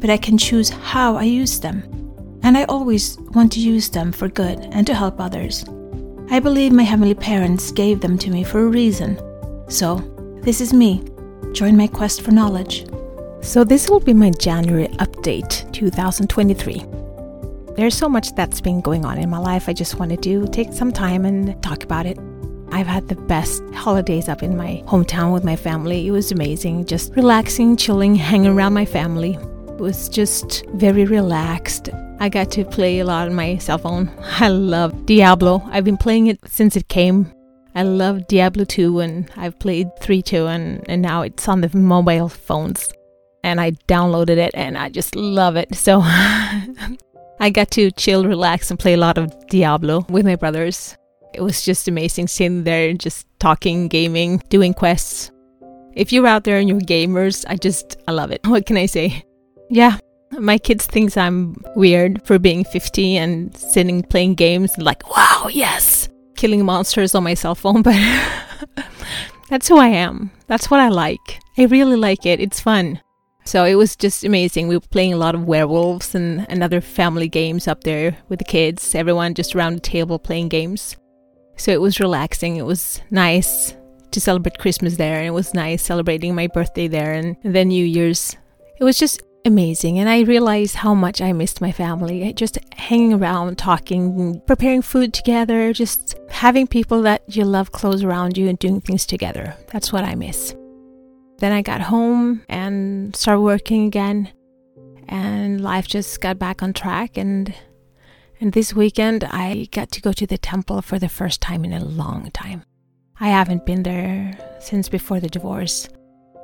but I can choose how I use them. And I always want to use them for good and to help others. I believe my heavenly parents gave them to me for a reason. So, this is me. Join my quest for knowledge. So, this will be my January update 2023. There's so much that's been going on in my life. I just wanted to take some time and talk about it. I've had the best holidays up in my hometown with my family. It was amazing. Just relaxing, chilling, hanging around my family. Was just very relaxed. I got to play a lot on my cell phone. I love Diablo. I've been playing it since it came. I love Diablo 2 and I've played 3 too and, and now it's on the mobile phones. And I downloaded it and I just love it. So I got to chill, relax, and play a lot of Diablo with my brothers. It was just amazing sitting there, just talking, gaming, doing quests. If you're out there and you're gamers, I just, I love it. What can I say? Yeah, my kids thinks I'm weird for being 50 and sitting playing games like, wow, yes, killing monsters on my cell phone, but that's who I am. That's what I like. I really like it. It's fun. So it was just amazing. We were playing a lot of werewolves and, and other family games up there with the kids, everyone just around the table playing games. So it was relaxing. It was nice to celebrate Christmas there, and it was nice celebrating my birthday there and, and then New Year's. It was just amazing, and I realized how much I missed my family. Just hanging around, talking, preparing food together, just having people that you love close around you and doing things together. That's what I miss. Then I got home and started working again, and life just got back on track and and this weekend, I got to go to the temple for the first time in a long time. I haven't been there since before the divorce.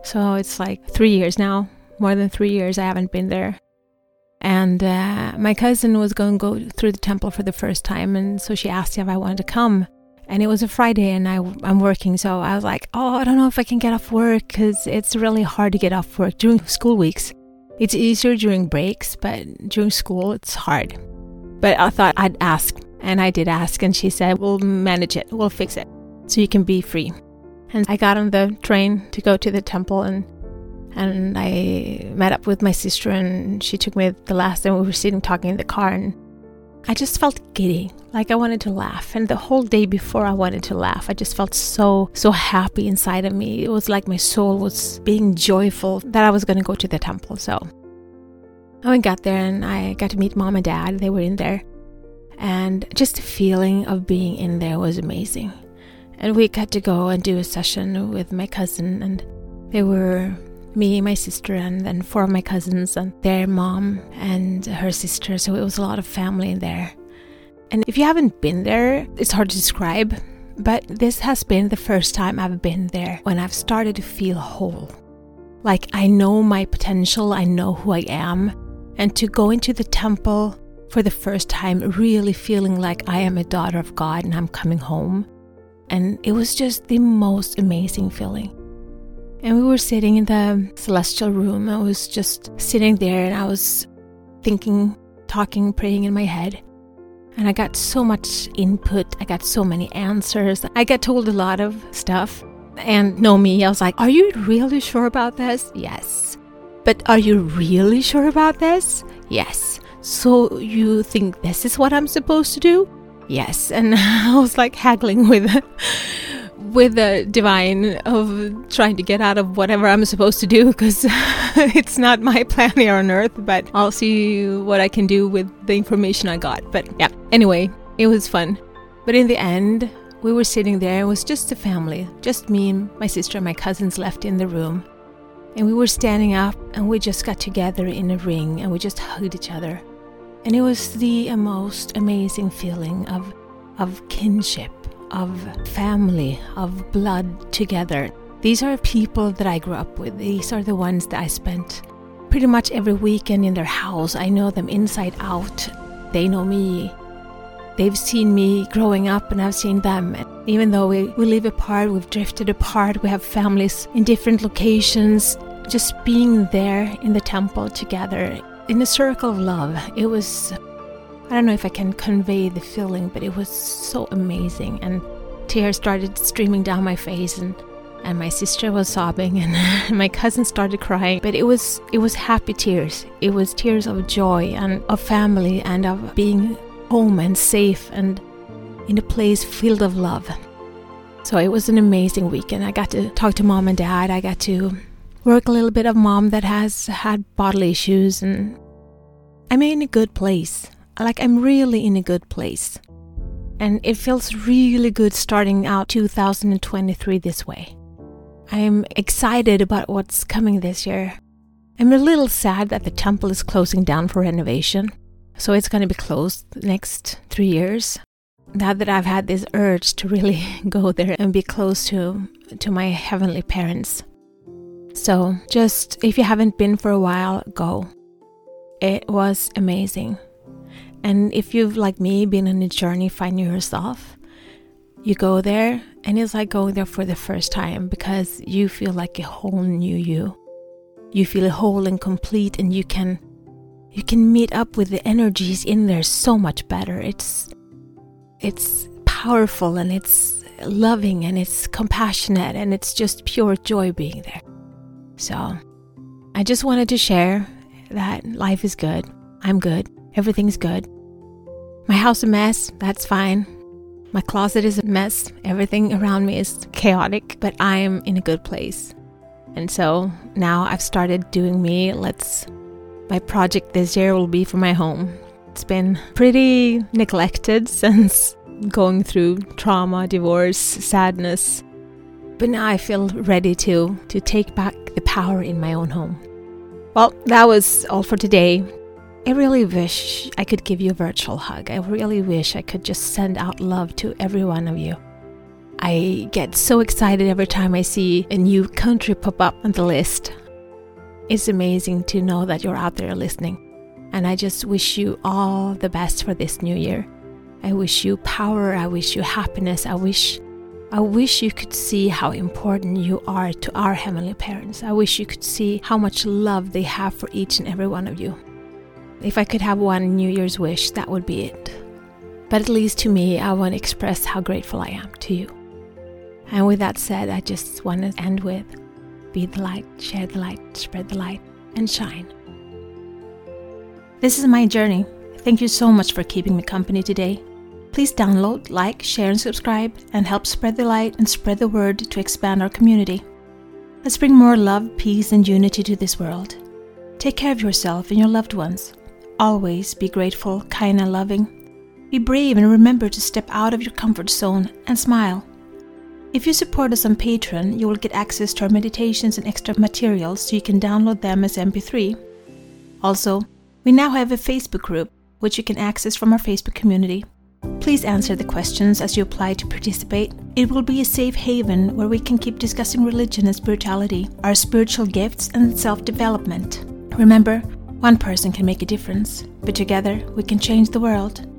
So it's like three years now, more than three years I haven't been there. And uh, my cousin was going to go through the temple for the first time. And so she asked if I wanted to come. And it was a Friday and I, I'm working. So I was like, oh, I don't know if I can get off work because it's really hard to get off work during school weeks. It's easier during breaks, but during school, it's hard. But I thought I'd ask, and I did ask, and she said, We'll manage it, we'll fix it, so you can be free. And I got on the train to go to the temple, and and I met up with my sister, and she took me the last, and we were sitting talking in the car, and I just felt giddy, like I wanted to laugh. And the whole day before I wanted to laugh, I just felt so, so happy inside of me. It was like my soul was being joyful that I was going to go to the temple. So I got there and I got to meet mom and dad. They were in there. And just the feeling of being in there was amazing. And we got to go and do a session with my cousin, and they were me, my sister, and then four of my cousins, and their mom and her sister. So it was a lot of family there. And if you haven't been there, it's hard to describe, but this has been the first time I've been there when I've started to feel whole. Like I know my potential, I know who I am, and to go into the temple for the first time, really feeling like I am a daughter of God and I'm coming home. And it was just the most amazing feeling. And we were sitting in the celestial room. I was just sitting there and I was thinking, talking, praying in my head. And I got so much input. I got so many answers. I got told a lot of stuff. And know me, I was like, Are you really sure about this? Yes. But are you really sure about this? Yes. So you think this is what I'm supposed to do? Yes. And I was like haggling with with the divine of trying to get out of whatever I'm supposed to do because it's not my plan here on earth, but I'll see what I can do with the information I got. But yeah, anyway, it was fun. But in the end, we were sitting there, it was just a family, just me and my sister and my cousins left in the room. And we were standing up and we just got together in a ring and we just hugged each other. And it was the most amazing feeling of, of kinship, of family, of blood together. These are people that I grew up with. These are the ones that I spent pretty much every weekend in their house. I know them inside out. They know me. They've seen me growing up and I've seen them. And Even though we, we live apart, we've drifted apart, we have families in different locations, just being there in the temple together in a circle of love, it was. I don't know if I can convey the feeling, but it was so amazing. And tears started streaming down my face, and, and my sister was sobbing, and my cousin started crying. But it was it was happy tears. It was tears of joy and of family and of being home and safe and in a place filled of love. So it was an amazing weekend. I got to talk to mom and dad. I got to work a little bit of mom that has had bodily issues and I'm in a good place. Like I'm really in a good place. And it feels really good starting out 2023 this way. I'm excited about what's coming this year. I'm a little sad that the temple is closing down for renovation. So it's going to be closed next three years. Now that I've had this urge to really go there and be close to, to my heavenly parents. So, just if you haven't been for a while, go. It was amazing. And if you've, like me, been on a journey finding yourself, you go there and it's like going there for the first time because you feel like a whole new you. You feel whole and complete and you can you can meet up with the energies in there so much better. It's it's powerful and it's loving and it's compassionate and it's just pure joy being there. So I just wanted to share that life is good. I'm good. Everything's good. My house a mess. That's fine. My closet is a mess. Everything around me is chaotic, but I'm in a good place. And so now I've started doing me. Let's. My project this year will be for my home. It's been pretty neglected since going through trauma, divorce, sadness. But now I feel ready to to take back the power in my own home. Well, that was all for today. I really wish I could give you a virtual hug. I really wish I could just send out love to every one of you. I get so excited every time I see a new country pop up on the list. It's amazing to know that you're out there listening. And I just wish you all the best for this new year. I wish you power. I wish you happiness. I wish I wish you could see how important you are to our Heavenly Parents. I wish you could see how much love they have for each and every one of you. If I could have one New Year's wish, that would be it. But at least to me, I want to express how grateful I am to you. And with that said, I just want to end with be the light, share the light, spread the light, and shine. This is my journey. Thank you so much for keeping me company today. Please download, like, share, and subscribe, and help spread the light and spread the word to expand our community. Let's bring more love, peace, and unity to this world. Take care of yourself and your loved ones. Always be grateful, kind, and loving. Be brave and remember to step out of your comfort zone and smile. If you support us on Patreon, you will get access to our meditations and extra materials so you can download them as MP3. Also, we now have a Facebook group which you can access from our Facebook community. Please answer the questions as you apply to participate. It will be a safe haven where we can keep discussing religion and spirituality, our spiritual gifts, and self development. Remember, one person can make a difference, but together we can change the world.